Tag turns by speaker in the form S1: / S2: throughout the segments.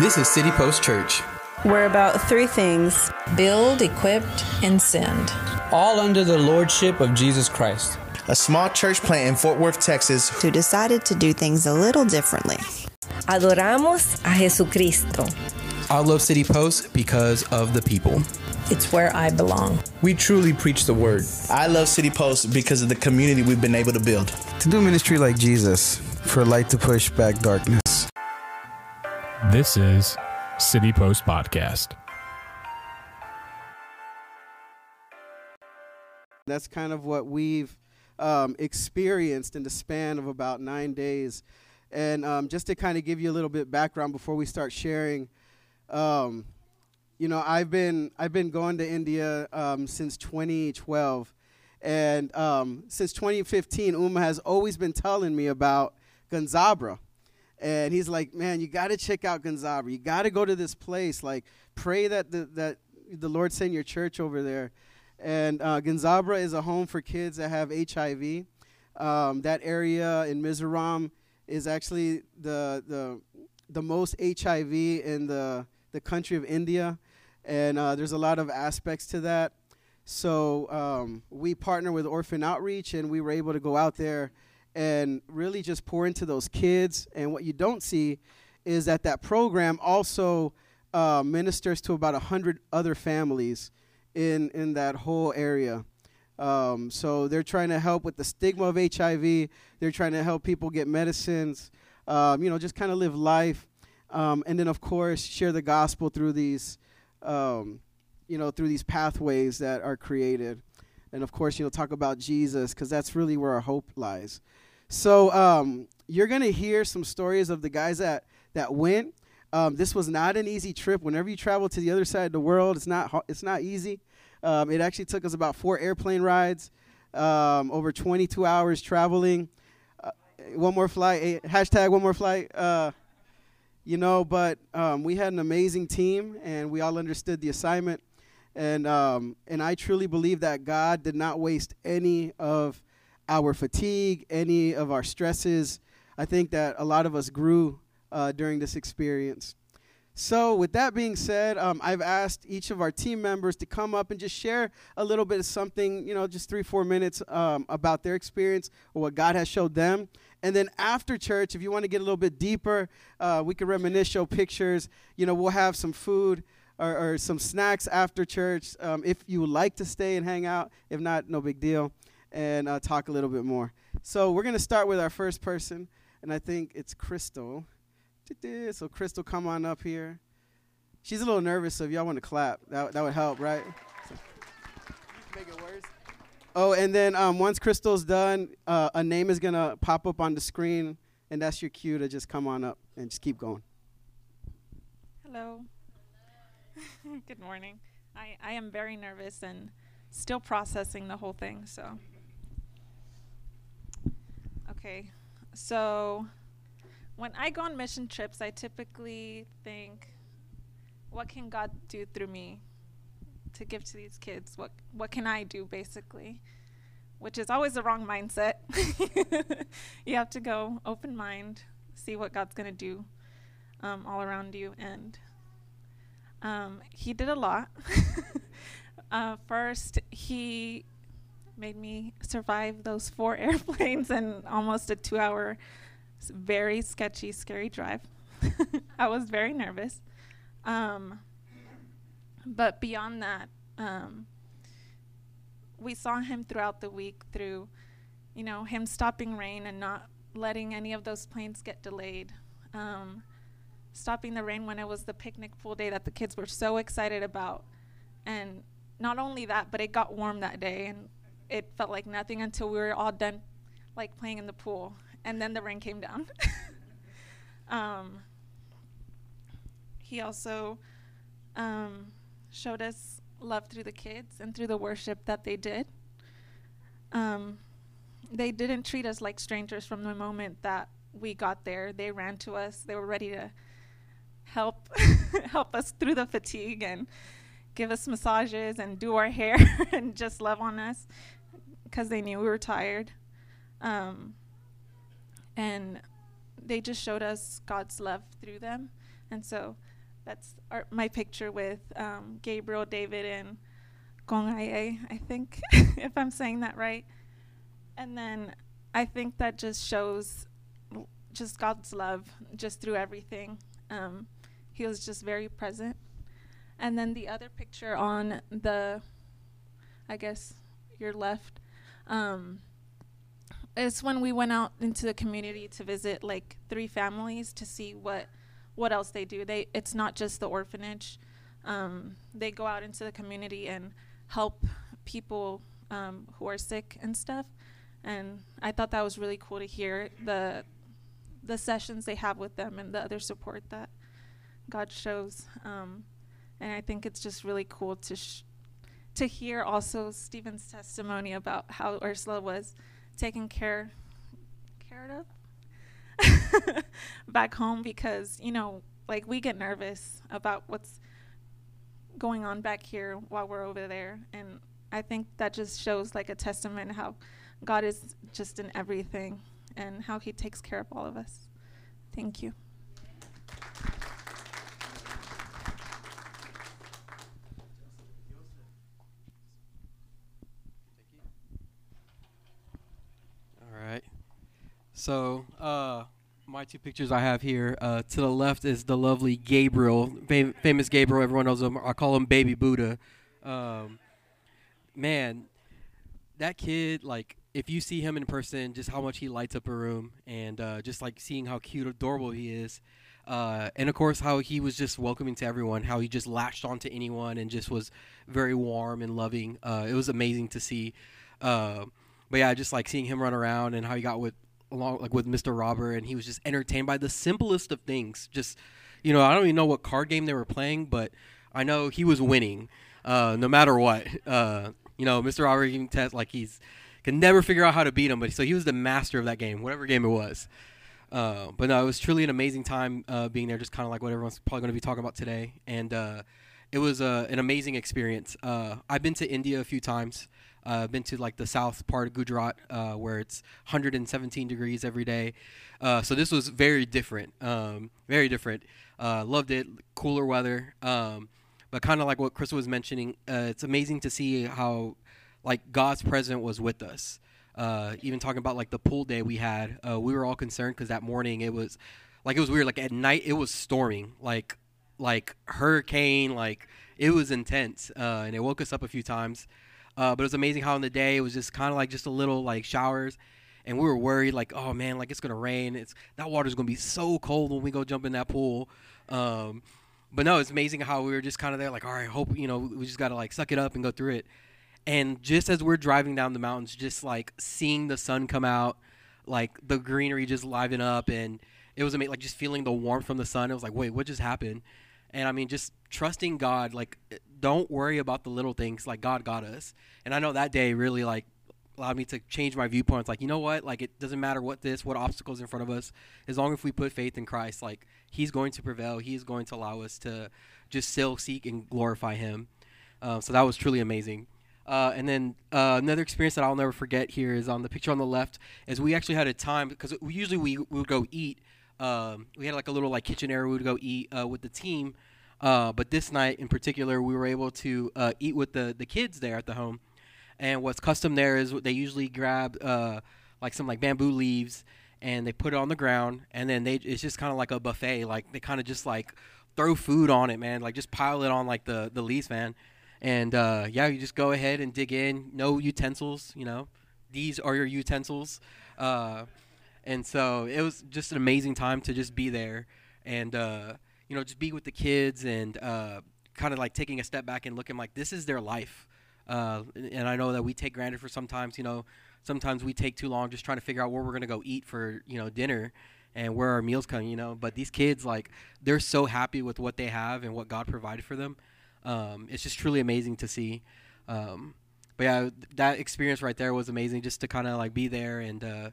S1: This is City Post Church.
S2: We're about three things
S3: build, equipped, and send.
S1: All under the lordship of Jesus Christ.
S4: A small church plant in Fort Worth, Texas,
S5: who decided to do things a little differently.
S6: Adoramos a Jesucristo.
S1: I love City Post because of the people.
S3: It's where I belong.
S1: We truly preach the word.
S4: I love City Post because of the community we've been able to build.
S7: To do ministry like Jesus, for light to push back darkness.
S8: This is City Post Podcast.
S9: That's kind of what we've um, experienced in the span of about nine days. And um, just to kind of give you a little bit background before we start sharing, um, you know, I've been I've been going to India um, since 2012, and um, since 2015, Uma has always been telling me about Ganzabra and he's like, "Man, you got to check out Ganzabra. You got to go to this place. Like, pray that the that the Lord send your church over there." And uh, is a home for kids that have HIV. Um, that area in Mizoram is actually the the the most HIV in the the country of India, and uh, there's a lot of aspects to that. So um, we partner with Orphan Outreach, and we were able to go out there and really just pour into those kids. And what you don't see is that that program also uh, ministers to about 100 other families in, in that whole area. Um, so they're trying to help with the stigma of HIV. They're trying to help people get medicines, um, you know, just kind of live life. Um, and then, of course, share the gospel through these, um, you know, through these pathways that are created. And, of course, you know, talk about Jesus because that's really where our hope lies. So um, you're gonna hear some stories of the guys that that went. Um, this was not an easy trip. Whenever you travel to the other side of the world, it's not it's not easy. Um, it actually took us about four airplane rides, um, over 22 hours traveling. Uh, one more flight. Eh, hashtag one more flight. Uh, you know, but um, we had an amazing team, and we all understood the assignment. And um, and I truly believe that God did not waste any of our fatigue, any of our stresses. I think that a lot of us grew uh, during this experience. So, with that being said, um, I've asked each of our team members to come up and just share a little bit of something, you know, just three, four minutes um, about their experience or what God has showed them. And then after church, if you want to get a little bit deeper, uh, we can reminisce, show pictures. You know, we'll have some food or, or some snacks after church um, if you would like to stay and hang out. If not, no big deal and uh, talk a little bit more. So we're going to start with our first person, and I think it's Crystal. So Crystal, come on up here. She's a little nervous, so if y'all want to clap, that, that would help, right? So make it worse. Oh, and then um, once Crystal's done, uh, a name is going to pop up on the screen, and that's your cue to just come on up and just keep going.
S10: Hello. Good morning. I, I am very nervous and still processing the whole thing, so. Okay, so when I go on mission trips, I typically think, what can God do through me to give to these kids? What what can I do basically? Which is always the wrong mindset. you have to go open mind, see what God's gonna do um, all around you, and um, He did a lot. uh, first, He made me survive those four airplanes and almost a two hour, very sketchy, scary drive. I was very nervous. Um, but beyond that, um, we saw him throughout the week through, you know, him stopping rain and not letting any of those planes get delayed. Um, stopping the rain when it was the picnic pool day that the kids were so excited about. And not only that, but it got warm that day, and it felt like nothing until we were all done, like playing in the pool, and then the rain came down. um, he also um, showed us love through the kids and through the worship that they did. Um, they didn't treat us like strangers from the moment that we got there. They ran to us. They were ready to help help us through the fatigue and give us massages and do our hair and just love on us because they knew we were tired. Um, and they just showed us God's love through them. And so that's our, my picture with um, Gabriel, David, and Gongaye, I think, if I'm saying that right. And then I think that just shows just God's love just through everything. Um, he was just very present. And then the other picture on the, I guess, your left, um, is when we went out into the community to visit like three families to see what what else they do. They it's not just the orphanage. Um, they go out into the community and help people um, who are sick and stuff. And I thought that was really cool to hear the the sessions they have with them and the other support that God shows. Um, and I think it's just really cool to sh- to hear also Stephen's testimony about how Ursula was taken care cared of back home because you know like we get nervous about what's going on back here while we're over there and I think that just shows like a testament how God is just in everything and how he takes care of all of us. Thank you.
S11: All right. So, uh, my two pictures I have here. Uh, to the left is the lovely Gabriel, fam- famous Gabriel. Everyone knows him. I call him Baby Buddha. Um, man, that kid, like, if you see him in person, just how much he lights up a room, and uh, just like seeing how cute, adorable he is. Uh, and of course, how he was just welcoming to everyone, how he just latched onto anyone and just was very warm and loving. Uh, it was amazing to see. Uh, but yeah, just like seeing him run around and how he got with along like with Mr. Robert, and he was just entertained by the simplest of things. Just you know, I don't even know what card game they were playing, but I know he was winning, uh, no matter what. Uh, you know, Mr. Robert even test like he's can never figure out how to beat him, but so he was the master of that game, whatever game it was. Uh, but no, it was truly an amazing time uh, being there, just kind of like what everyone's probably going to be talking about today. And uh, it was uh, an amazing experience. I've been to India a few times. Uh, been to like the south part of Gujarat uh, where it's 117 degrees every day. Uh, so this was very different, um, very different. Uh, loved it, cooler weather. Um, but kind of like what Chris was mentioning, uh, it's amazing to see how like God's presence was with us. Uh, even talking about like the pool day we had, we were all concerned because that morning it was like it was weird. Like at night it was storming, like like hurricane, like it was intense, and it woke us up a few times. Uh, but it was amazing how in the day it was just kind of like just a little like showers, and we were worried like, oh man, like it's gonna rain. It's that water's gonna be so cold when we go jump in that pool. Um, but no, it's amazing how we were just kind of there like, all right, hope you know we just gotta like suck it up and go through it. And just as we're driving down the mountains, just like seeing the sun come out, like the greenery just liven up, and it was amazing. Like just feeling the warmth from the sun. It was like, wait, what just happened? And I mean, just trusting God. Like, don't worry about the little things. Like God got us. And I know that day really like allowed me to change my viewpoints. Like, you know what? Like, it doesn't matter what this, what obstacles in front of us, as long as we put faith in Christ, like He's going to prevail. He is going to allow us to just still seek and glorify Him. Uh, so that was truly amazing. Uh, and then uh, another experience that I'll never forget here is on the picture on the left. Is we actually had a time because we, usually we, we would go eat. Um, we had like a little like kitchen area we would go eat uh, with the team. Uh, but this night in particular, we were able to uh, eat with the the kids there at the home. And what's custom there is they usually grab uh, like some like bamboo leaves and they put it on the ground, and then they it's just kind of like a buffet. Like they kind of just like throw food on it, man. Like just pile it on like the the leaves, man. And uh, yeah, you just go ahead and dig in. No utensils, you know. These are your utensils. Uh, and so it was just an amazing time to just be there and uh, you know just be with the kids and uh, kind of like taking a step back and looking like this is their life. Uh, and I know that we take granted for sometimes, you know, sometimes we take too long just trying to figure out where we're gonna go eat for you know dinner and where our meals come, you know. But these kids like they're so happy with what they have and what God provided for them um, it's just truly amazing to see. Um, but yeah, that experience right there was amazing just to kind of like be there and, uh,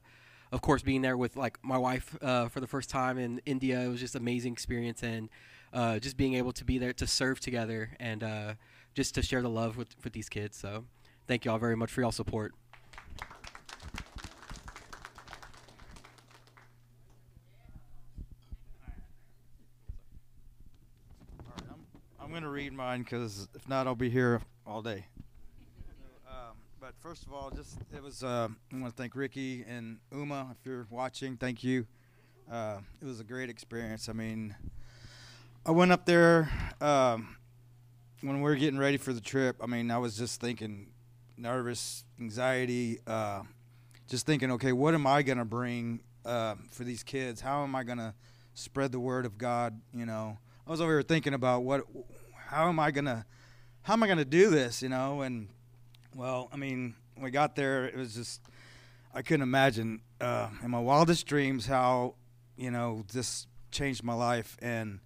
S11: of course, being there with like my wife uh, for the first time in India. It was just amazing experience and uh, just being able to be there to serve together and uh, just to share the love with, with these kids. So thank you all very much for y'all support.
S12: going to read mine because if not, I'll be here all day. But first of all, just it was. Uh, I want to thank Ricky and Uma if you're watching. Thank you. Uh, it was a great experience. I mean, I went up there um, when we were getting ready for the trip. I mean, I was just thinking, nervous, anxiety, uh, just thinking, okay, what am I gonna bring uh, for these kids? How am I gonna spread the word of God? You know, I was over here thinking about what, how am I gonna, how am I gonna do this? You know, and well, I mean, when we got there, it was just, I couldn't imagine uh, in my wildest dreams how, you know, this changed my life and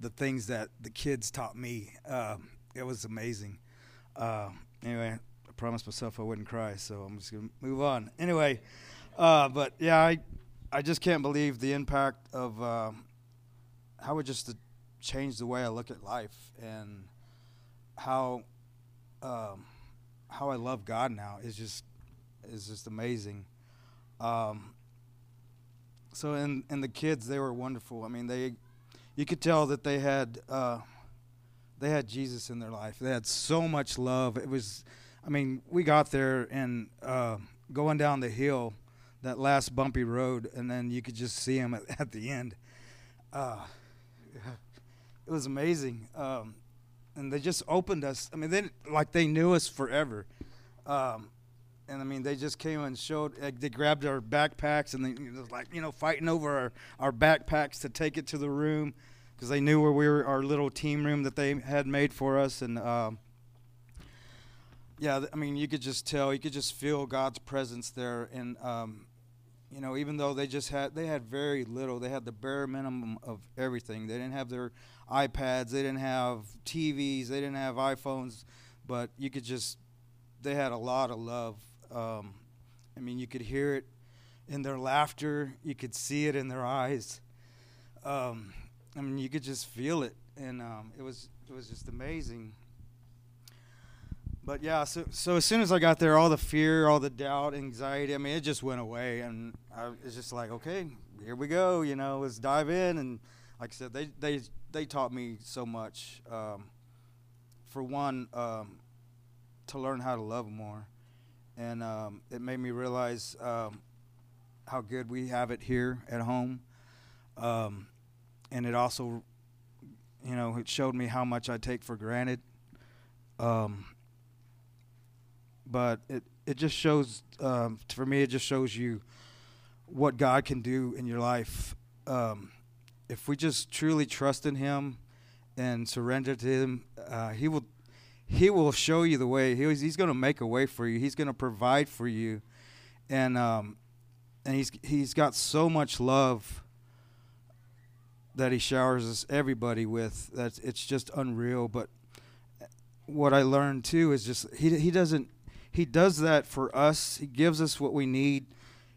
S12: the things that the kids taught me. Um, it was amazing. Uh, anyway, I promised myself I wouldn't cry, so I'm just gonna move on. Anyway, uh, but yeah, I I just can't believe the impact of um, how it just changed the way I look at life and how um, how I love God now is just is just amazing. Um, so and and the kids they were wonderful. I mean they you could tell that they had uh, they had Jesus in their life. They had so much love. It was, I mean, we got there and uh, going down the hill, that last bumpy road, and then you could just see them at, at the end. Uh, it was amazing, um, and they just opened us. I mean, they like they knew us forever. Um, and I mean, they just came and showed. Like, they grabbed our backpacks and they it was like you know fighting over our, our backpacks to take it to the room because they knew where we were, our little team room that they had made for us. And um, yeah, I mean, you could just tell, you could just feel God's presence there. And um, you know, even though they just had they had very little, they had the bare minimum of everything. They didn't have their iPads, they didn't have TVs, they didn't have iPhones, but you could just they had a lot of love um, I mean, you could hear it in their laughter. You could see it in their eyes. Um, I mean, you could just feel it, and um, it was it was just amazing. But yeah, so so as soon as I got there, all the fear, all the doubt, anxiety, I mean, it just went away, and I was just like, okay, here we go. You know, let's dive in. And like I said, they they they taught me so much. Um, for one, um, to learn how to love more and um, it made me realize um, how good we have it here at home. Um, and it also, you know, it showed me how much I take for granted. Um, but it it just shows for me. It just shows you what God can do in your life um, if we just truly trust in Him and surrender to Him. Uh, he will he will show you the way. He he's going to make a way for you. He's going to provide for you, and um, and he's he's got so much love that he showers us everybody with. That it's just unreal. But what I learned too is just he he doesn't he does that for us. He gives us what we need.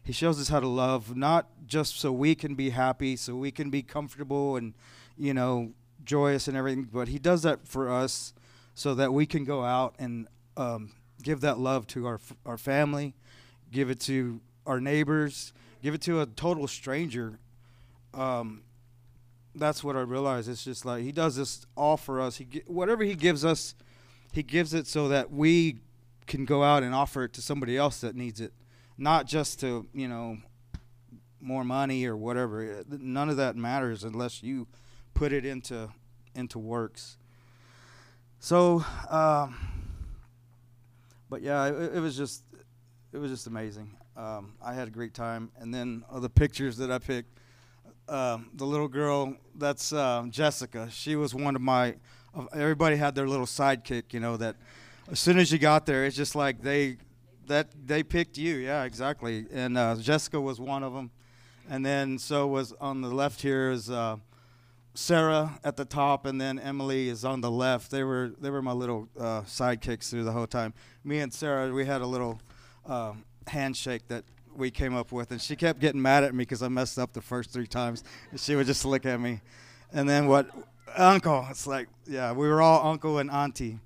S12: He shows us how to love, not just so we can be happy, so we can be comfortable and you know joyous and everything, but he does that for us so that we can go out and um, give that love to our our family, give it to our neighbors, give it to a total stranger. Um, that's what I realize. It's just like he does this all for us. He whatever he gives us, he gives it so that we can go out and offer it to somebody else that needs it, not just to you know more money or whatever. None of that matters unless you put it into into works. So, um, but yeah, it, it, was just it was just amazing. Um, I had a great time, and then uh, the pictures that I picked. Um, the little girl, that's uh, Jessica. She was one of my. Uh, everybody had their little sidekick, you know. That as soon as you got there, it's just like they that they picked you. Yeah, exactly. And uh, Jessica was one of them, and then so was on the left here is uh, Sarah at the top, and then Emily is on the left. They were they were my little uh, sidekicks through the whole time. Me and Sarah, we had a little um, handshake that we came up with, and she kept getting mad at me because I messed up the first three times. And she would just look at me, and then what? Uncle. It's like yeah, we were all uncle and auntie,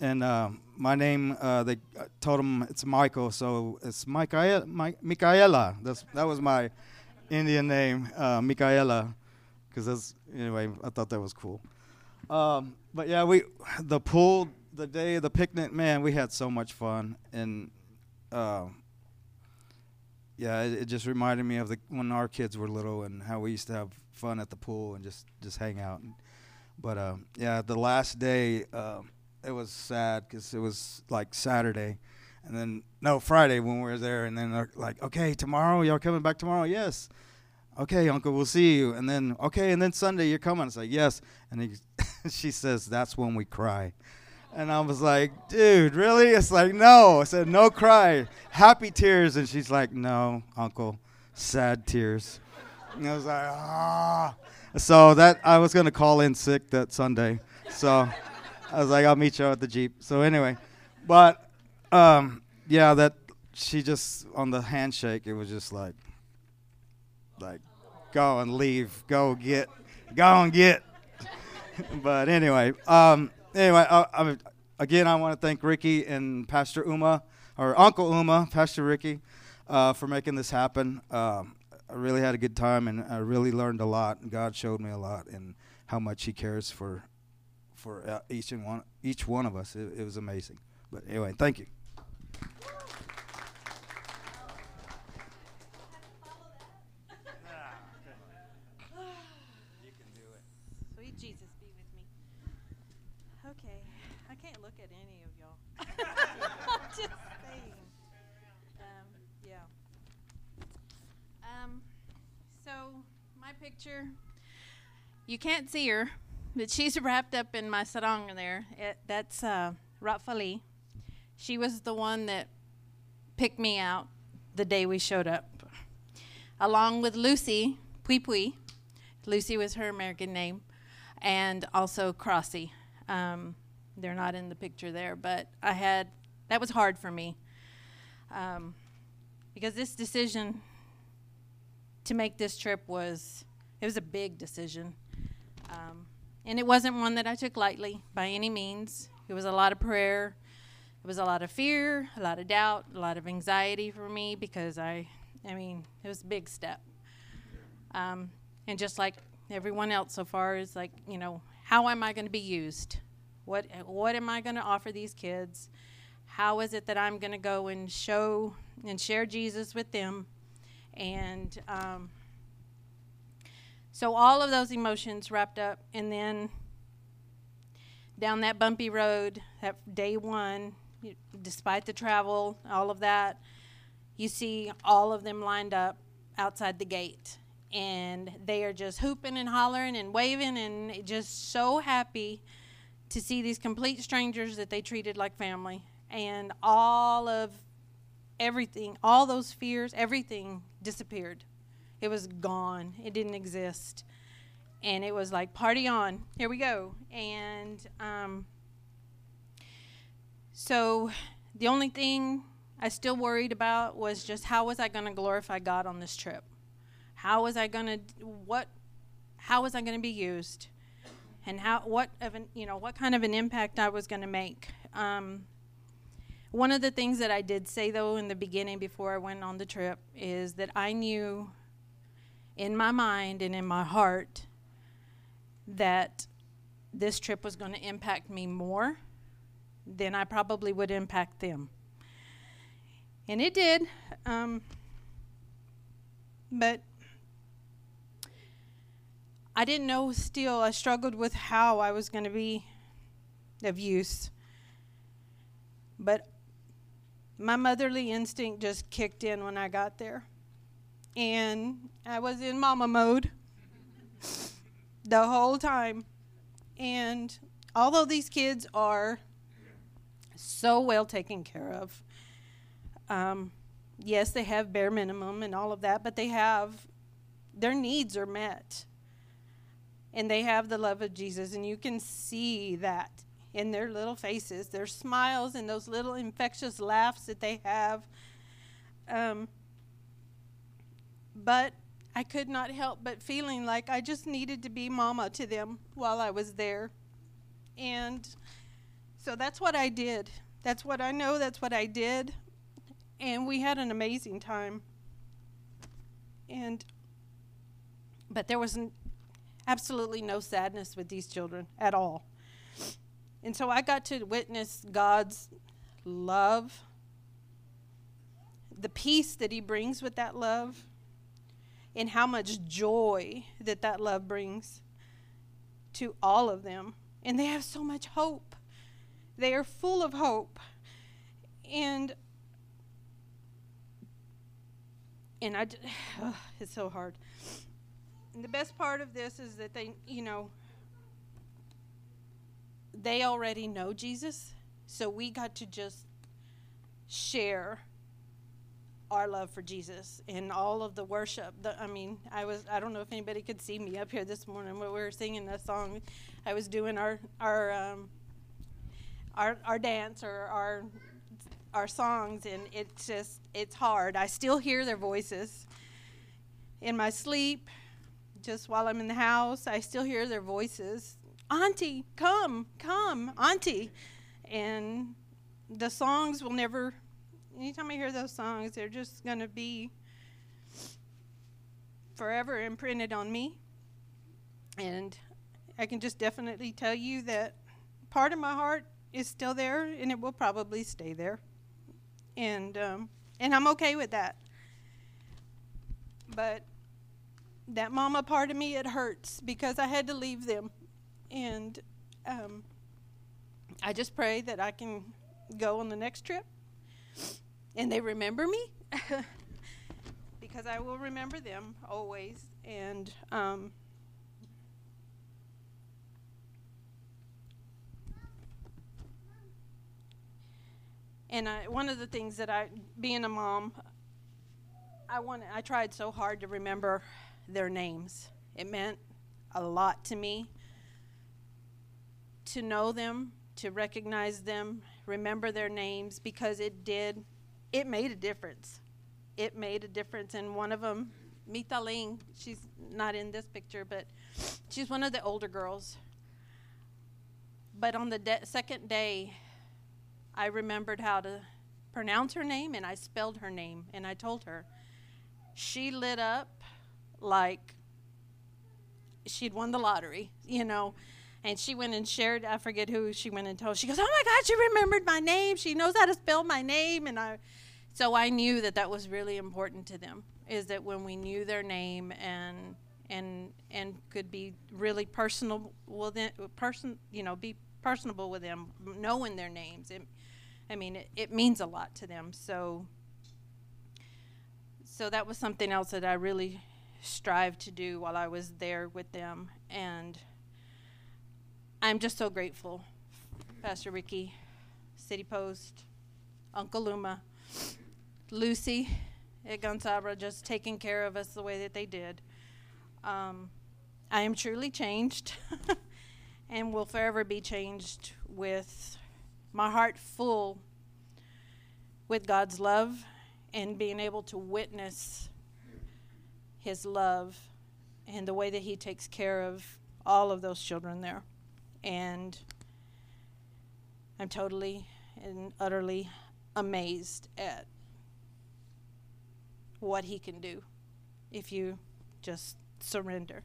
S12: and um, my name uh, they uh, told him it's Michael, so it's Michaela. My, Michaela. That's that was my Indian name, uh, Michaela because that's anyway. I thought that was cool. Um, but yeah, we the pool, the day the picnic, man, we had so much fun, and uh, yeah, it, it just reminded me of the when our kids were little and how we used to have fun at the pool and just just hang out. But uh, yeah, the last day, uh, it was sad because it was like Saturday, and then no Friday when we were there, and then like, okay, tomorrow y'all coming back tomorrow? Yes. Okay, Uncle, we'll see you. And then okay, and then Sunday you're coming. It's like yes, and he, she says that's when we cry. And I was like, dude, really? It's like, no. I said, no cry. Happy tears. And she's like, no, uncle, sad tears. And I was like, ah. So that I was gonna call in sick that Sunday. So I was like, I'll meet you at the Jeep. So anyway, but um, yeah, that she just on the handshake, it was just like, like, go and leave, go get, go and get. but anyway, um, anyway, I, I, again, I want to thank Ricky and Pastor Uma, or Uncle Uma, Pastor Ricky, uh, for making this happen. Um, I really had a good time, and I really learned a lot. God showed me a lot, and how much He cares for for uh, each and one each one of us. It, it was amazing. But anyway, thank you.
S13: Sweet Jesus be with me. Okay, I can't look at any of y'all. Just saying. Yeah. So my picture, you can't see her, but she's wrapped up in my sarong there. It, that's uh, Rafali. She was the one that picked me out the day we showed up, along with Lucy Pui Pui. Lucy was her American name, and also Crossy. Um, they're not in the picture there, but I had that was hard for me um, because this decision to make this trip was it was a big decision, um, and it wasn't one that I took lightly by any means. It was a lot of prayer. It was a lot of fear, a lot of doubt, a lot of anxiety for me because I, I mean, it was a big step. Um, and just like everyone else so far is like, you know, how am I going to be used? What what am I going to offer these kids? How is it that I'm going to go and show and share Jesus with them? And um, so all of those emotions wrapped up, and then down that bumpy road, that day one, you, despite the travel, all of that, you see all of them lined up outside the gate and they are just hooping and hollering and waving and just so happy to see these complete strangers that they treated like family. And all of everything all those fears everything disappeared it was gone. It didn't exist. And it was like party on. Here we go. And um, so the only thing i still worried about was just how was i going to glorify god on this trip? How was I going to what how was I going to be used? And how what of an, you know what kind of an impact I was going to make? Um, one of the things that I did say though in the beginning before I went on the trip is that I knew in my mind and in my heart that this trip was going to impact me more than I probably would impact them. And it did. Um, but I didn't know still. I struggled with how I was going to be of use. But my motherly instinct just kicked in when I got there. And I was in mama mode the whole time. And although these kids are so well taken care of, um, yes, they have bare minimum and all of that, but they have, their needs are met and they have the love of Jesus, and you can see that in their little faces, their smiles, and those little infectious laughs that they have. Um, but I could not help but feeling like I just needed to be mama to them while I was there. And so that's what I did. That's what I know, that's what I did. And we had an amazing time. And but there was absolutely no sadness with these children at all. And so I got to witness God's love, the peace that He brings with that love, and how much joy that that love brings to all of them. And they have so much hope. They are full of hope. And and I, it's so hard. And the best part of this is that they, you know, they already know Jesus, so we got to just share our love for Jesus and all of the worship. The, I mean, I was I don't know if anybody could see me up here this morning when we were singing a song. I was doing our our um, our our dance or our our songs and it's just it's hard. I still hear their voices in my sleep just while I'm in the house. I still hear their voices. Auntie, come, come, Auntie. And the songs will never anytime I hear those songs, they're just going to be forever imprinted on me. And I can just definitely tell you that part of my heart is still there and it will probably stay there. And um, and I'm okay with that. But that mama part of me it hurts because I had to leave them. And um, I just pray that I can go on the next trip and they remember me because I will remember them always. And um, and I, one of the things that I, being a mom, I wanted, I tried so hard to remember their names. It meant a lot to me to know them, to recognize them, remember their names because it did it made a difference. It made a difference. And one of them, Mita Ling, she's not in this picture, but she's one of the older girls. But on the de- second day, I remembered how to pronounce her name and I spelled her name and I told her. She lit up like she'd won the lottery, you know. And she went and shared, I forget who she went and told. She goes, Oh my God, she remembered my name. She knows how to spell my name. And I, so I knew that that was really important to them. Is that when we knew their name and and and could be really personal with them, person, you know, be personable with them, knowing their names. It, I mean, it, it means a lot to them. So so that was something else that I really strived to do while I was there with them. And I'm just so grateful, Pastor Ricky, City Post, Uncle Uma, Lucy at Gonzabra just taking care of us the way that they did. Um, I am truly changed and will forever be changed with my heart full with God's love and being able to witness His love and the way that He takes care of all of those children there. And I'm totally and utterly amazed at what he can do if you just surrender.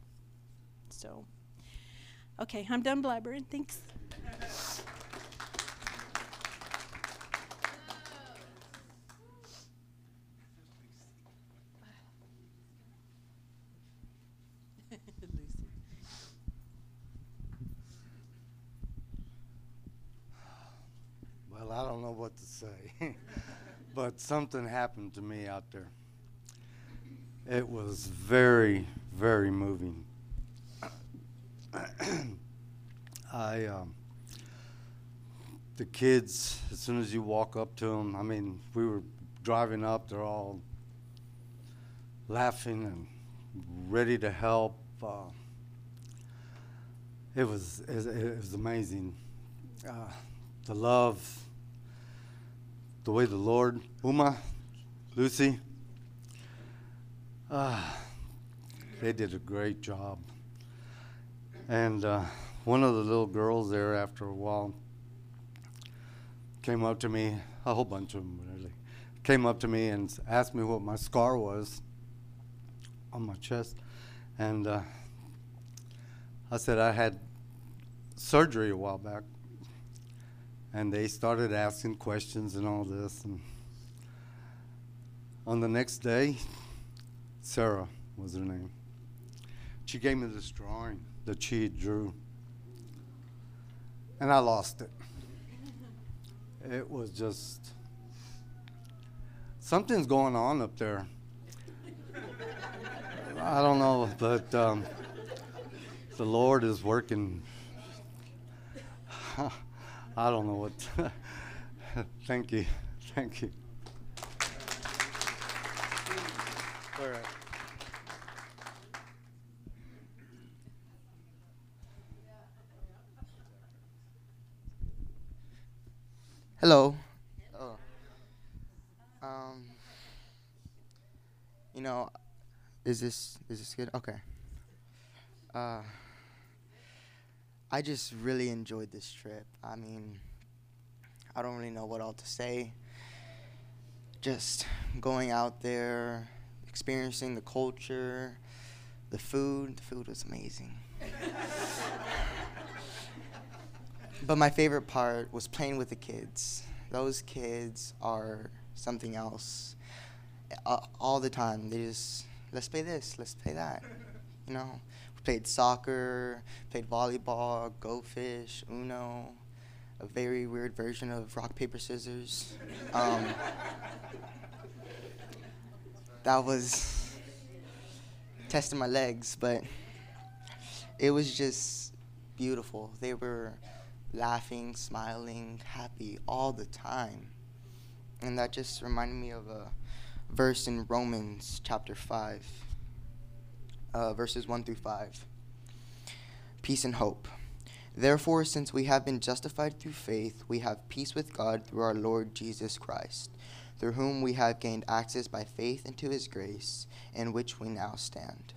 S13: So, okay, I'm done blabbering. Thanks.
S14: Well, I don't know what to say, but something happened to me out there. It was very, very moving. I, um, the kids, as soon as you walk up to them, I mean, we were driving up, they're all laughing and ready to help. Uh, it was it, it was amazing. Uh, the love, the way the Lord, Uma, Lucy, uh, they did a great job. And uh, one of the little girls there, after a while, came up to me, a whole bunch of them really, came up to me and asked me what my scar was on my chest. And uh, I said I had surgery a while back, and they started asking questions and all this. And on the next day, Sarah was her name. She gave me this drawing that she drew, and I lost it. It was just something's going on up there. I don't know, but um, the Lord is working. I don't know what. Thank you. Thank you. All right.
S15: Hello. Oh. Um. You know, is this is this good? Okay. Uh. I just really enjoyed this trip. I mean, I don't really know what all to say. Just going out there, experiencing the culture, the food. The food was amazing. but my favorite part was playing with the kids. Those kids are something else. Uh, all the time, they just let's play this, let's play that. You know, we played soccer, played volleyball, go fish, Uno, a very weird version of rock paper scissors. Um, that was testing my legs, but it was just beautiful. They were laughing, smiling, happy all the time. And that just reminded me of a verse in Romans chapter 5, uh, verses 1 through 5. Peace and hope. Therefore, since we have been justified through faith, we have peace with God through our Lord Jesus Christ, through whom we have gained access by faith into his grace, in which we now stand.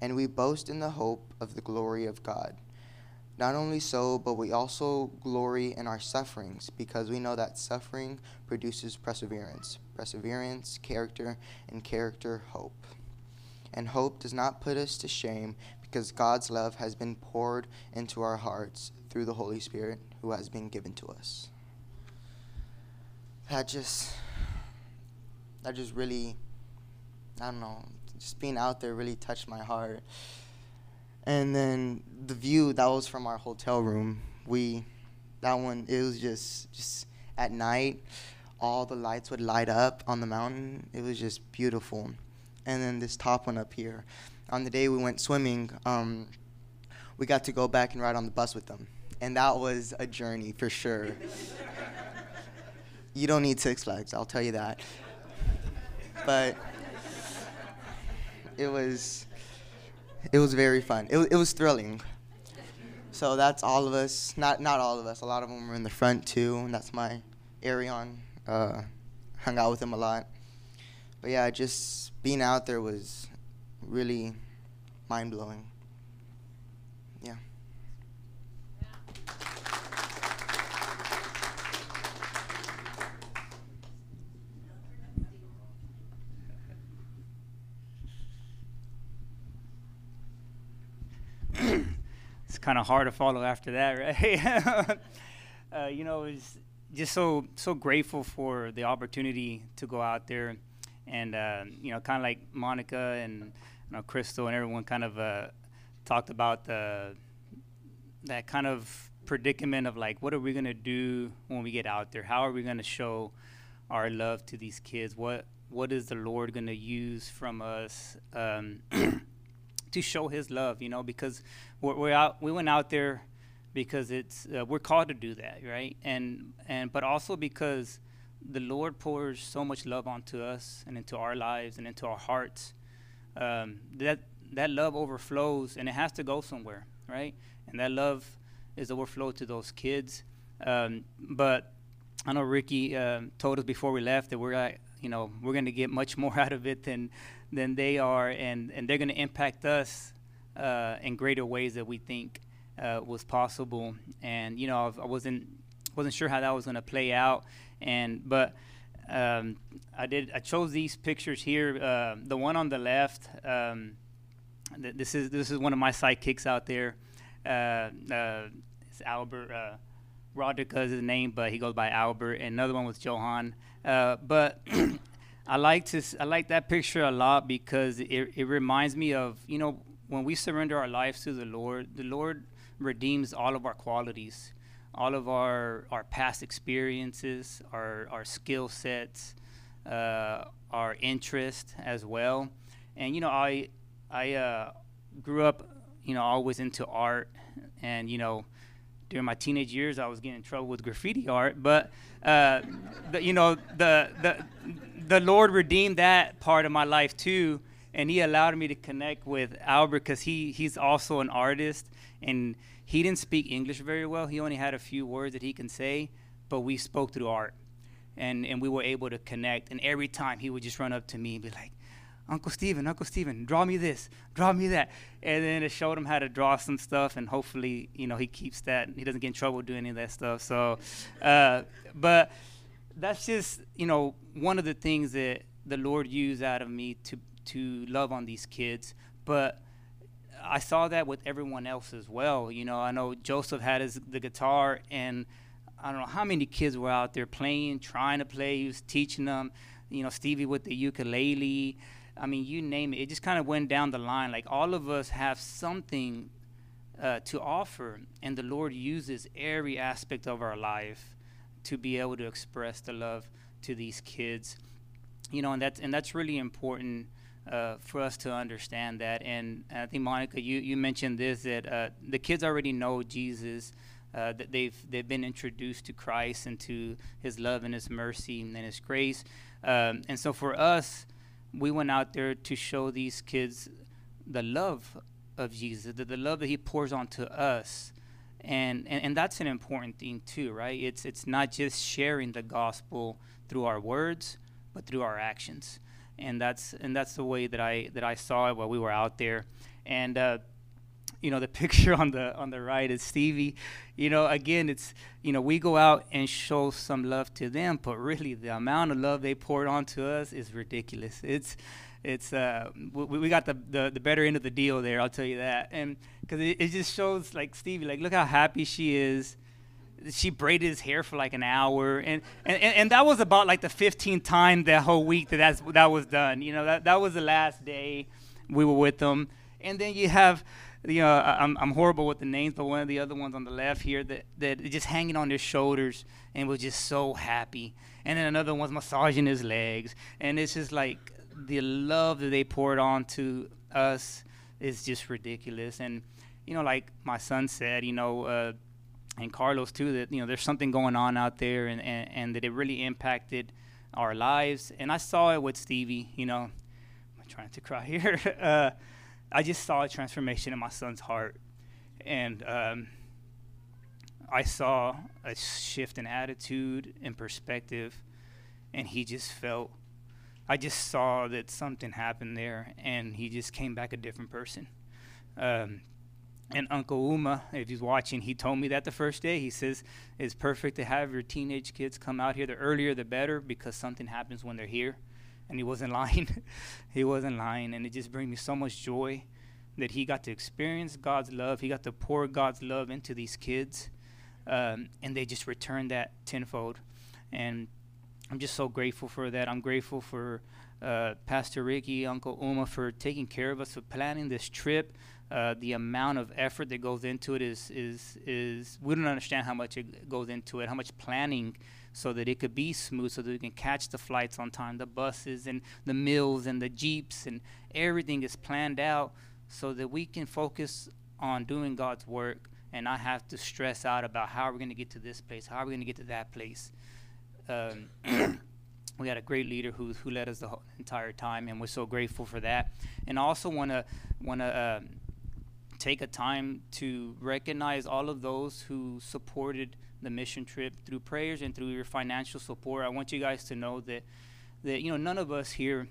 S15: And we boast in the hope of the glory of God. Not only so, but we also glory in our sufferings, because we know that suffering produces perseverance, perseverance, character, and character, hope. And hope does not put us to shame, because God's love has been poured into our hearts through the Holy Spirit who has been given to us. That just, that just really, I don't know, just being out there really touched my heart. And then the view that was from our hotel room, we, that one, it was just, just at night, all the lights would light up on the mountain. It was just beautiful. And then this top one up here, on the day we went swimming, um, we got to go back and ride on the bus with them. And that was a journey for sure. you don't need Six Flags, I'll tell you that. But it was it was very fun. It, it was thrilling. So that's all of us. Not not all of us. A lot of them were in the front too, and that's my Arion. Uh, hung out with him a lot. But yeah, just being out there was really mind blowing. Yeah.
S16: it's kind of hard to follow after that, right? uh, you know, it's just so so grateful for the opportunity to go out there, and uh, you know, kind of like Monica and you know, Crystal and everyone kind of uh, talked about the that kind of predicament of like, what are we gonna do when we get out there? How are we gonna show our love to these kids? What what is the Lord gonna use from us? Um, to show his love, you know, because we're, we're, out, we went out there because it's uh, we're called to do that, right? And and but also because the Lord pours so much love onto us and into our lives and into our hearts. Um, that that love overflows and it has to go somewhere, right? And that love is overflow to those kids. Um, but I know Ricky um, told us before we left that we're uh, you know we're going to get much more out of it than than they are, and, and they're going to impact us uh, in greater ways that we think uh, was possible. And you know, I wasn't wasn't sure how that was going to play out, and but um, I did. I chose these pictures here. Uh, the one on the left. Um, th- this is this is one of my sidekicks out there, Uh, uh, it's Albert uh, Rodrika is his name, but he goes by Albert. And another one was Johan. Uh, but I like to I like that picture a lot because it, it reminds me of you know when we surrender our lives to the Lord, the Lord redeems all of our qualities, all of our our past experiences, our our skill sets, uh, our interest as well. And you know I I uh, grew up you know always into art, and you know during my teenage years, I was getting in trouble with graffiti art. But uh, the, you know, the the the Lord redeemed that part of my life too, and He allowed me to connect with Albert because he he's also an artist, and he didn't speak English very well. He only had a few words that he can say, but we spoke through art, and and we were able to connect. And every time he would just run up to me and be like. Uncle Steven, Uncle Steven, draw me this, draw me that. And then it showed him how to draw some stuff, and hopefully, you know, he keeps that. He doesn't get in trouble doing any of that stuff. So, uh, but that's just, you know, one of the things that the Lord used out of me to, to love on these kids. But I saw that with everyone else as well. You know, I know Joseph had his the guitar, and I don't know how many kids were out there playing, trying to play. He was teaching them. You know, Stevie with the ukulele. I mean, you name it. It just kind of went down the line. Like all of us have something uh, to offer, and the Lord uses every aspect of our life to be able to express the love to these kids. You know, and that's and that's really important uh, for us to understand that. And I think Monica, you, you mentioned this that uh, the kids already know Jesus. Uh, that they've they've been introduced to Christ and to His love and His mercy and His grace, um, and so for us, we went out there to show these kids the love of Jesus, the, the love that He pours onto us, and, and and that's an important thing too, right? It's it's not just sharing the gospel through our words, but through our actions, and that's and that's the way that I that I saw it while we were out there, and. Uh, you know the picture on the on the right is Stevie. You know, again, it's you know we go out and show some love to them, but really the amount of love they poured onto us is ridiculous. It's it's uh we, we got the, the the better end of the deal there. I'll tell you that, and because it, it just shows like Stevie, like look how happy she is. She braided his hair for like an hour, and, and, and, that was about like the 15th time that whole week that that's, that was done. You know, that, that was the last day we were with them. And then you have you know, I'm, I'm horrible with the names, but one of the other ones on the left here that, that just hanging on their shoulders and was just so happy. And then another one's massaging his legs. And it's just like the love that they poured on to us is just ridiculous. And, you know, like my son said, you know, uh, and Carlos too, that, you know, there's something going on out there and, and, and that it really impacted our lives. And I saw it with Stevie, you know, I'm trying to cry here. uh, I just saw a transformation in my son's heart, and um, I saw a shift in attitude and perspective, and he just felt. I just saw that something happened there, and he just came back a different person. Um, and Uncle Uma, if he's watching, he told me that the first day. He says it's perfect to have your teenage kids come out here. The earlier, the better, because something happens when they're here and he wasn't lying. he wasn't lying, and it just brings me so much joy that he got to experience God's love. He got to pour God's love into these kids, um, and they just returned that tenfold. And I'm just so grateful for that. I'm grateful for uh, Pastor Ricky, Uncle Uma, for taking care of us, for planning this trip. Uh, the amount of effort that goes into it is is is we don't understand how much it goes into it, how much planning so that it could be smooth, so that we can catch the flights on time, the buses and the meals and the jeeps and everything is planned out so that we can focus on doing God's work and not have to stress out about how are we going to get to this place, how are we going to get to that place. Um, we had a great leader who who led us the entire time, and we're so grateful for that. And I also want to want to um, take a time to recognize all of those who supported the mission trip through prayers and through your financial support. I want you guys to know that that you know none of us here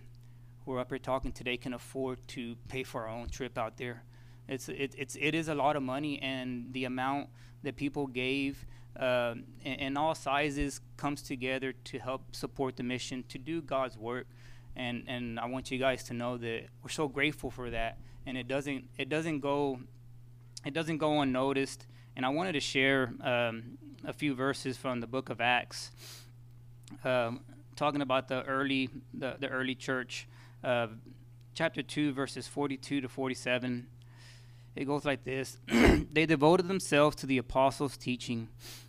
S16: who are up here talking today can afford to pay for our own trip out there. It's it, it's it is a lot of money, and the amount that people gave um, in, in all sizes comes together to help support the mission to do God's work. And and I want you guys to know that we're so grateful for that. And it doesn't it doesn't go it doesn't go unnoticed. And I wanted to share um, a few verses from the book of Acts, um, talking about the early the, the early church, uh, chapter two, verses 42 to 47. It goes like this: They devoted themselves to the apostles' teaching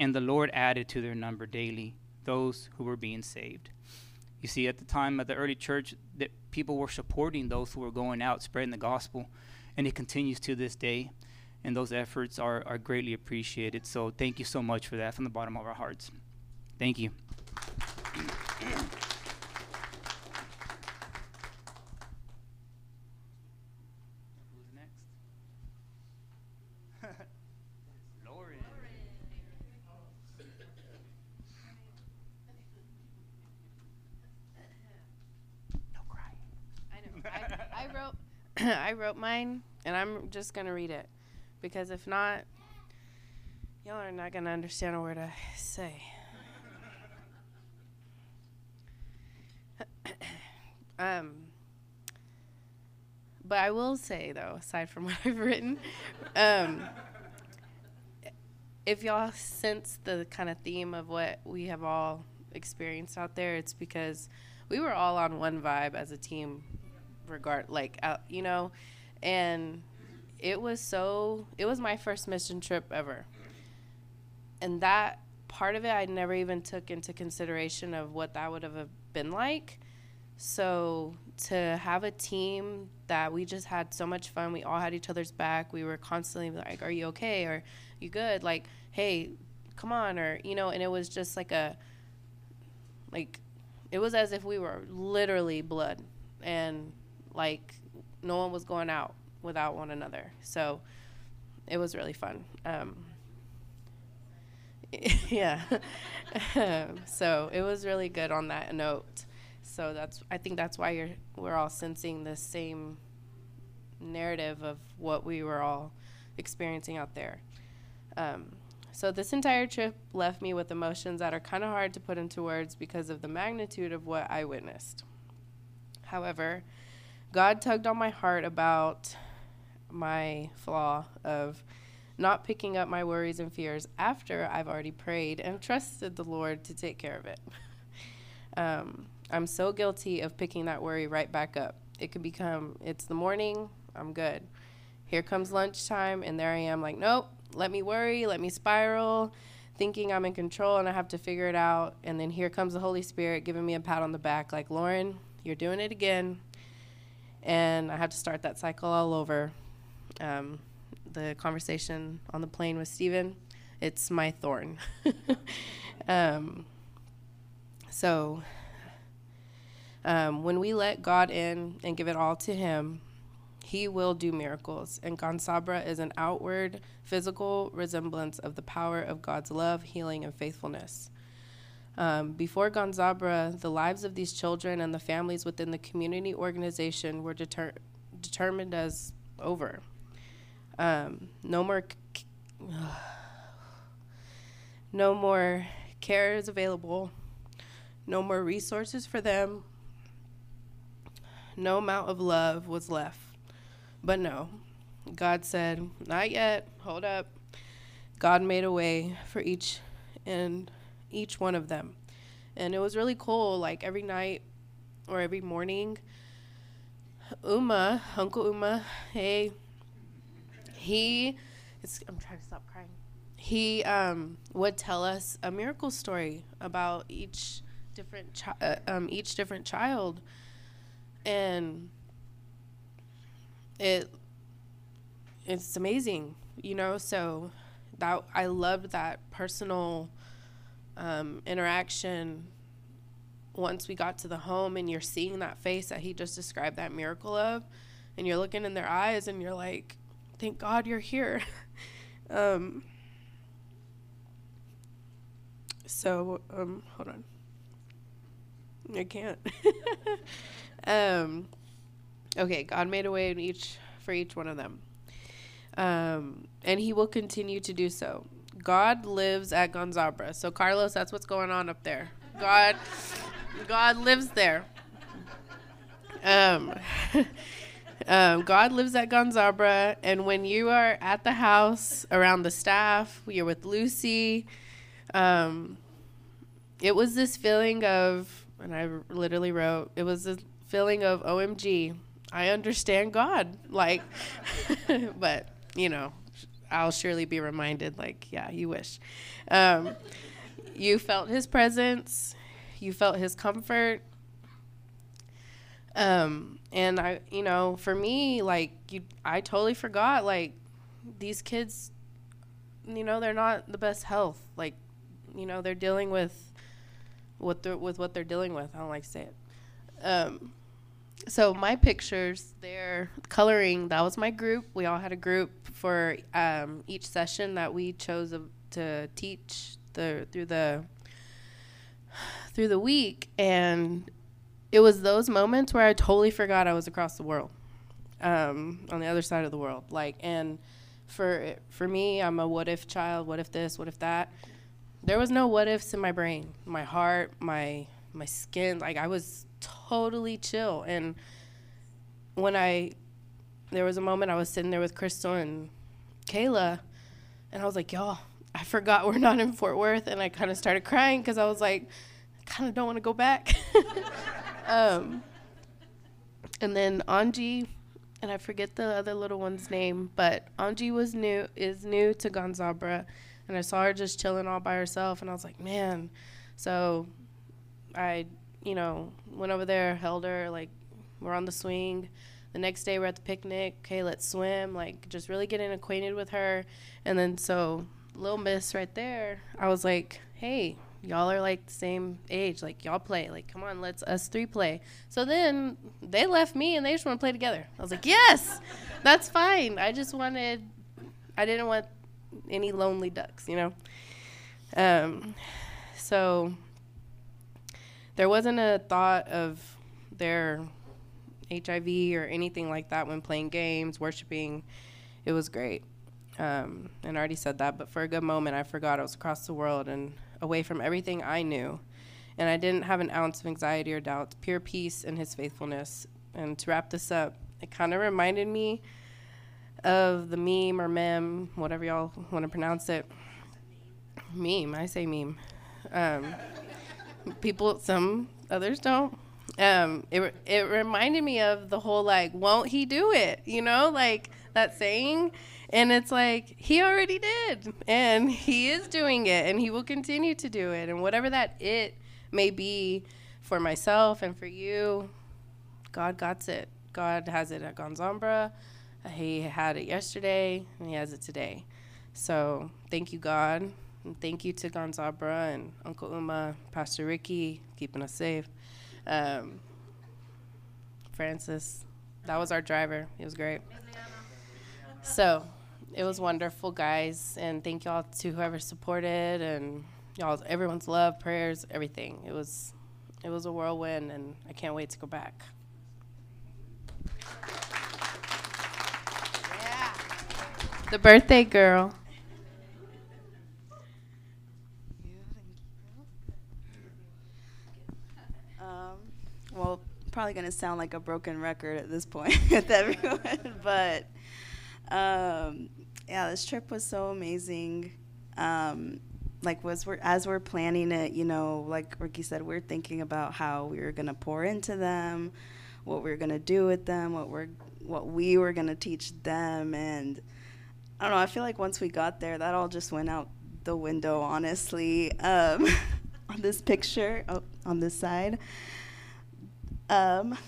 S16: And the Lord added to their number daily those who were being saved. You see, at the time of the early church, that people were supporting those who were going out spreading the gospel, and it continues to this day. And those efforts are, are greatly appreciated. So thank you so much for that from the bottom of our hearts. Thank you.
S17: I wrote I wrote mine and I'm just gonna read it because if not y'all are not gonna understand a word I say. um but I will say though, aside from what I've written, um, if y'all sense the kind of theme of what we have all experienced out there, it's because we were all on one vibe as a team regard like out you know? And it was so it was my first mission trip ever. And that part of it i never even took into consideration of what that would have uh, been like. So to have a team that we just had so much fun we all had each other's back we were constantly like are you okay? Or you good? Like hey come on or you know and it was just like a like it was as if we were literally blood. And like no one was going out without one another. So it was really fun. Um, yeah. so it was really good on that note. So that's I think that's why you're we're all sensing the same narrative of what we were all experiencing out there. Um, so this entire trip left me with emotions that are kind of hard to put into words because of the magnitude of what I witnessed. However, God tugged on my heart about my flaw of not picking up my worries and fears after I've already prayed and trusted the Lord to take care of it. um, I'm so guilty of picking that worry right back up. It could become, it's the morning, I'm good. Here comes lunchtime, and there I am, like, nope, let me worry, let me spiral, thinking I'm in control and I have to figure it out. And then here comes the Holy Spirit giving me a pat on the back, like, Lauren, you're doing it again and I had to start that cycle all over. Um, the conversation on the plane with Stephen, it's my thorn. um, so, um, when we let God in and give it all to Him, He will do miracles. And Gonzabra is an outward, physical resemblance of the power of God's love, healing, and faithfulness. Um, before Gonzabra, the lives of these children and the families within the community organization were deter- determined as over. Um, no more, c- no more care is available. No more resources for them. No amount of love was left. But no, God said, "Not yet. Hold up." God made a way for each and each one of them. And it was really cool. Like every night or every morning, Uma, Uncle Uma, hey, he, I'm trying to stop crying. He um, would tell us a miracle story about each different chi- uh, um, each different child, and it it's amazing, you know. So that I loved that personal um, interaction once we got to the home and you're seeing that face that he just described that miracle of and you're looking in their eyes and you're like thank god you're here Um, so, um, hold on. I can't. um, okay, God made a way in each for each one of them. Um, and he will continue to do so. God lives at Gonzabra. So Carlos, that's what's going on up there. God God lives there. Um, um, God lives at Gonzabra, and when you are at the house around the staff, you're with Lucy. Um, it was this feeling of, and I literally wrote, it was this feeling of OMG. I understand God, like, but you know, I'll surely be reminded, like, yeah, you wish. Um, you felt His presence, you felt His comfort, um, and I, you know, for me, like you, I totally forgot. Like these kids, you know, they're not the best health. Like, you know, they're dealing with what they're with what they're dealing with. I don't like to say it. Um, so my pictures, they're coloring. That was my group. We all had a group for um, each session that we chose to teach the through the through the week, and it was those moments where I totally forgot I was across the world, um, on the other side of the world. Like, and for for me, I'm a what if child. What if this? What if that? There was no what ifs in my brain, my heart, my my skin. Like I was totally chill. And when I, there was a moment I was sitting there with Crystal and Kayla, and I was like, y'all, I forgot we're not in Fort Worth, and I kind of started crying because I was like, I kind of don't want to go back. Um, and then Anji, and I forget the other little one's name, but Anji was new is new to Gonzabra, and I saw her just chilling all by herself, and I was like, man. So, I you know went over there, held her, like we're on the swing. The next day we're at the picnic. Okay, let's swim. Like just really getting acquainted with her, and then so little miss right there, I was like, hey, y'all are like the same age. Like y'all play. Like come on, let's us three play. So then they left me and they just want to play together. I was like, yes, that's fine. I just wanted, I didn't want any lonely ducks, you know. Um, so there wasn't a thought of their HIV or anything like that when playing games, worshiping. It was great. Um, and I already said that, but for a good moment, I forgot I was across the world and away from everything I knew. And I didn't have an ounce of anxiety or doubt, pure peace in his faithfulness. And to wrap this up, it kind of reminded me of the meme or mem, whatever y'all want to pronounce it. Meme, I say meme. Um, people, some others don't. Um, it it reminded me of the whole like, won't he do it? You know, like that saying. And it's like, he already did. And he is doing it. And he will continue to do it. And whatever that it may be for myself and for you, God got it. God has it at Gonzabra. He had it yesterday, and he has it today. So thank you, God. And thank you to Gonzabra and Uncle Uma, Pastor Ricky, keeping us safe. Um, Francis, that was our driver. He was great. So it was wonderful, guys, and thank y'all to whoever supported and y'all, everyone's love, prayers, everything. It was, it was a whirlwind, and I can't wait to go back. Yeah. The birthday girl.
S2: Um, probably gonna sound like a broken record at this point with everyone, but um, yeah, this trip was so amazing. Um, like was we're as we're planning it, you know, like Ricky said, we're thinking about how we were gonna pour into them, what we were gonna do with them, what we're what we were gonna teach them, and I don't know. I feel like once we got there, that all just went out the window. Honestly, um, on this picture, oh, on this side, um,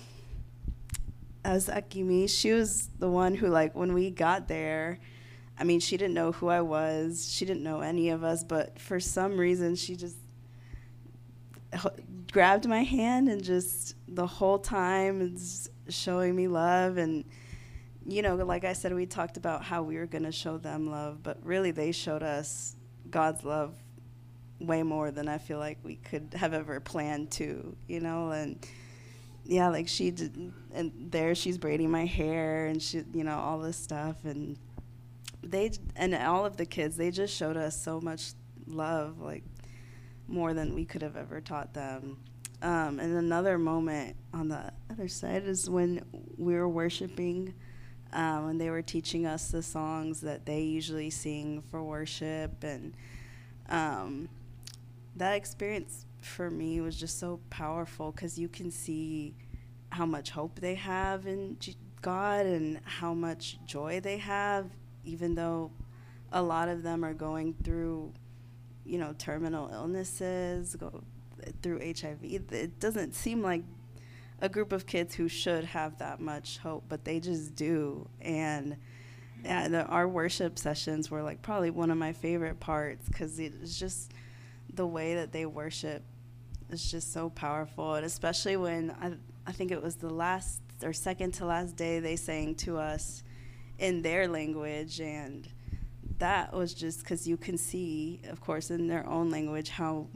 S2: as Akimi, she was the one who, like, when we got there, I mean, she didn't know who I was. She didn't know any of us, but for some reason, she just grabbed my hand and just the whole time is showing me love and you know, like I said, we talked about how we were going to show them love, but really they showed us God's love way more than I feel like we could have ever planned to, you know, and yeah, like she did, and there she's braiding my hair and she, you know, all this stuff, and they and all of the kids, they just showed us so much love, like more than we could have ever taught them. Um, and another moment on the other side is when we were worshiping, um, and they were teaching us the songs that they usually sing for worship, and um, that experience for me it was just so powerful because you can see how much hope they have in God and how much joy they have, even though a lot of them are going through, you know, terminal illnesses, go through HIV. It doesn't seem like a group of kids who should have that much hope, but they just do. And yeah, the, our worship sessions were like probably one of my favorite parts because it's just the way that they worship is just so powerful, and especially when I I think it was the last or second to last day they sang to us in their language, and that was just because you can see, of course, in their own language how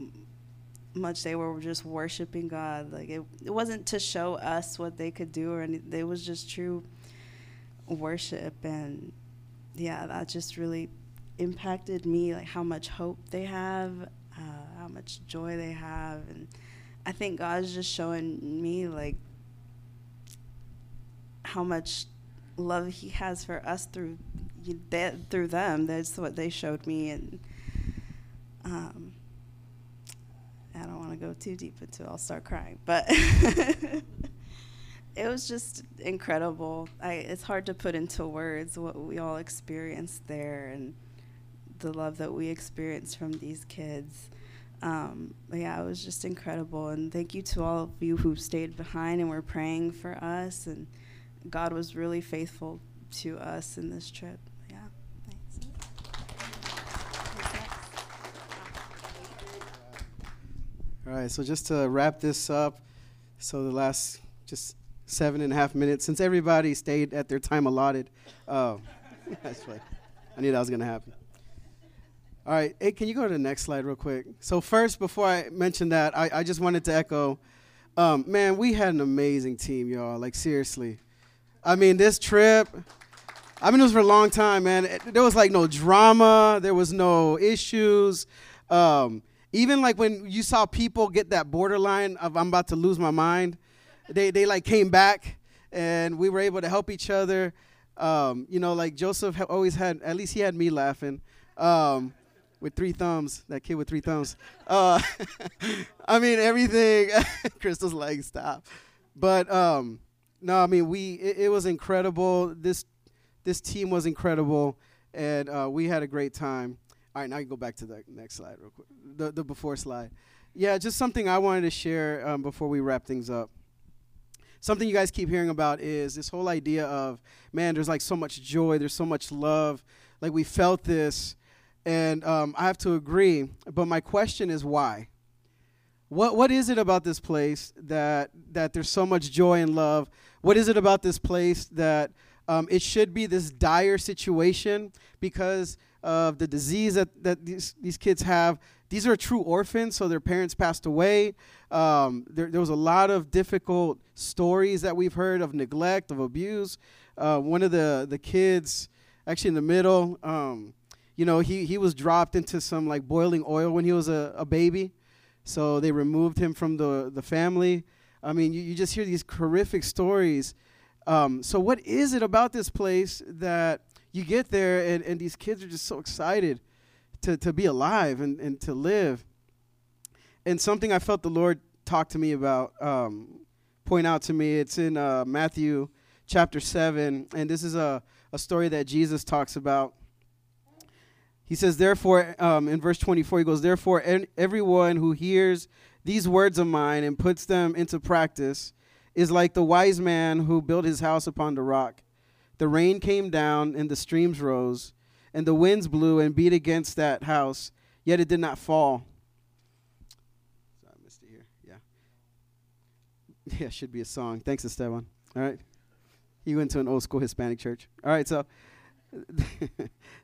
S2: much they were just worshiping God. Like it, it wasn't to show us what they could do or anything. It was just true worship, and yeah, that just really impacted me. Like how much hope they have, much joy they have, and I think God's just showing me like how much love He has for us through through them. That's what they showed me, and um, I don't want to go too deep into it. I'll start crying, but. it was just incredible. I, it's hard to put into words what we all experienced there and the love that we experienced from these kids. Um, yeah, it was just incredible. And thank you to all of you who stayed behind and were praying for us. And God was really faithful to us in this trip. Yeah.
S9: All right, so just to wrap this up, so the last just seven and a half minutes, since everybody stayed at their time allotted, uh, that's right. I knew that was going to happen. All right, hey, can you go to the next slide real quick? So first, before I mention that, I, I just wanted to echo, um, man, we had an amazing team, y'all. Like seriously, I mean, this trip. I've been doing this for a long time, man. It, there was like no drama. There was no issues. Um, even like when you saw people get that borderline of I'm about to lose my mind, they they like came back and we were able to help each other. Um, you know, like Joseph always had at least he had me laughing. Um, with three thumbs, that kid with three thumbs. Uh, I mean everything. Crystal's like stop, but um, no, I mean we it, it was incredible. This this team was incredible, and uh, we had a great time. All right, now you go back to the next slide real quick. The the before slide. Yeah, just something I wanted to share um, before we wrap things up. Something you guys keep hearing about is this whole idea of man, there's like so much joy, there's so much love. Like we felt this, and um, I have to agree. But my question is why? What what is it about this place that that there's so much joy and love? What is it about this place that um, it should be this dire situation because of the disease that, that these, these kids have. These are true orphans, so their parents passed away. Um, there, there was a lot of difficult stories that we've heard of neglect, of abuse. Uh, one of the, the kids, actually in the middle, um, you know, he, he was dropped into some like boiling oil when he was a, a baby. So they removed him from the, the family. I mean, you, you just hear these horrific stories. Um, so, what is it about this place that you get there and, and these kids are just so excited to, to be alive and, and to live? And something I felt the Lord talk to me about, um, point out to me, it's in uh, Matthew chapter 7, and this is a, a story that Jesus talks about. He says, therefore, um, in verse 24, he goes, Therefore, en- everyone who hears these words of mine and puts them into practice is like the wise man who built his house upon the rock. The rain came down and the streams rose, and the winds blew and beat against that house, yet it did not fall. Sorry, I missed it here. Yeah. Yeah, should be a song. Thanks, Esteban. All right. he went to an old school Hispanic church. All right, so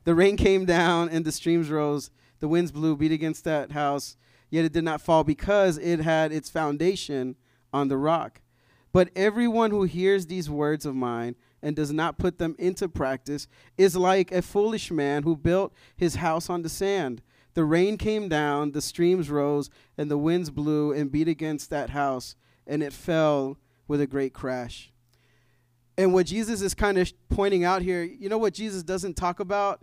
S9: the rain came down and the streams rose. The winds blew, beat against that house, yet it did not fall because it had its foundation on the rock. But everyone who hears these words of mine and does not put them into practice is like a foolish man who built his house on the sand. The rain came down, the streams rose, and the winds blew and beat against that house, and it fell with a great crash. And what Jesus is kind of pointing out here, you know what Jesus doesn't talk about?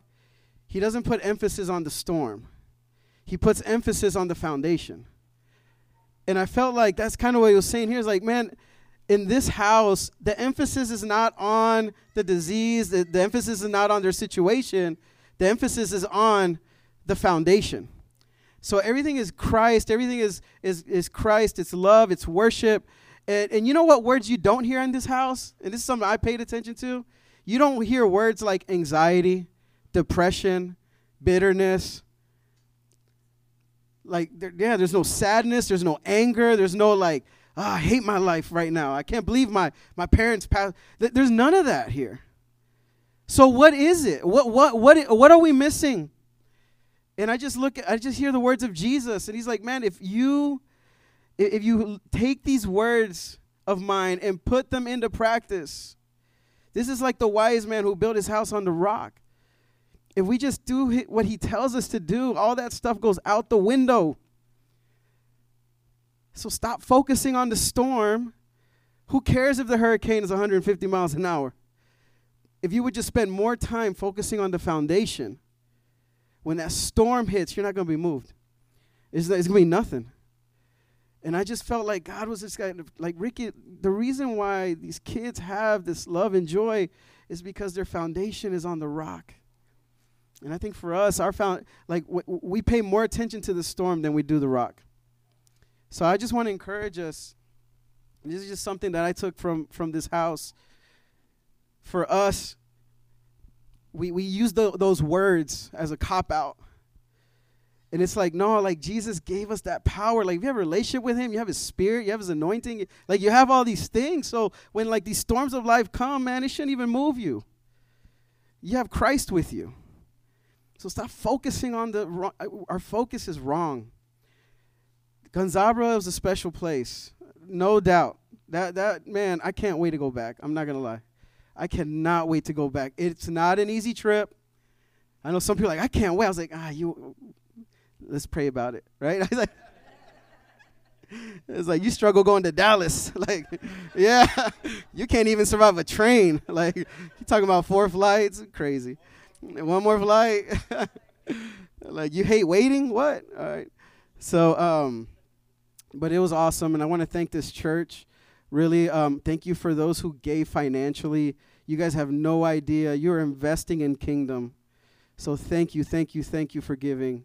S9: He doesn't put emphasis on the storm, he puts emphasis on the foundation. And I felt like that's kind of what he was saying here is like, man, in this house, the emphasis is not on the disease, the, the emphasis is not on their situation, the emphasis is on the foundation. So everything is Christ, everything is, is, is Christ, it's love, it's worship. And, and you know what words you don't hear in this house? And this is something I paid attention to. You don't hear words like anxiety, depression, bitterness. Like, there, yeah, there's no sadness, there's no anger, there's no like, oh, I hate my life right now. I can't believe my, my parents passed. Th- there's none of that here. So what is it? What, what, what, what are we missing? And I just look, I just hear the words of Jesus, and he's like, man, if you if you take these words of mine and put them into practice, this is like the wise man who built his house on the rock. If we just do what he tells us to do, all that stuff goes out the window. So stop focusing on the storm. Who cares if the hurricane is 150 miles an hour? If you would just spend more time focusing on the foundation, when that storm hits, you're not going to be moved. It's, it's going to be nothing. And I just felt like God was this guy, like Ricky. The reason why these kids have this love and joy is because their foundation is on the rock. And I think for us, our found like w- we pay more attention to the storm than we do the rock. So I just want to encourage us. This is just something that I took from from this house. For us, we we use the, those words as a cop out. And it's like, no, like Jesus gave us that power. Like, you have a relationship with Him, you have His Spirit, you have His anointing. Like, you have all these things. So, when like these storms of life come, man, it shouldn't even move you. You have Christ with you. So, stop focusing on the wrong. Our focus is wrong. Gonzabra is a special place, no doubt. That, that, man, I can't wait to go back. I'm not to lie. I cannot wait to go back. It's not an easy trip. I know some people like, I can't wait. I was like, ah, you let's pray about it, right? I was like, it's like you struggle going to Dallas. like, yeah, you can't even survive a train. Like, you talking about four flights? Crazy. One more flight. like, you hate waiting? What? All right. So, um, but it was awesome, and I want to thank this church. Really, um, thank you for those who gave financially. You guys have no idea. You're investing in kingdom. So thank you, thank you, thank you for giving.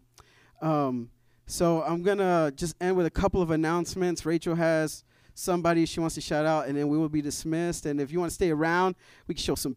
S9: Um, so I'm gonna just end with a couple of announcements. Rachel has somebody she wants to shout out, and then we will be dismissed. And if you want to stay around, we can show some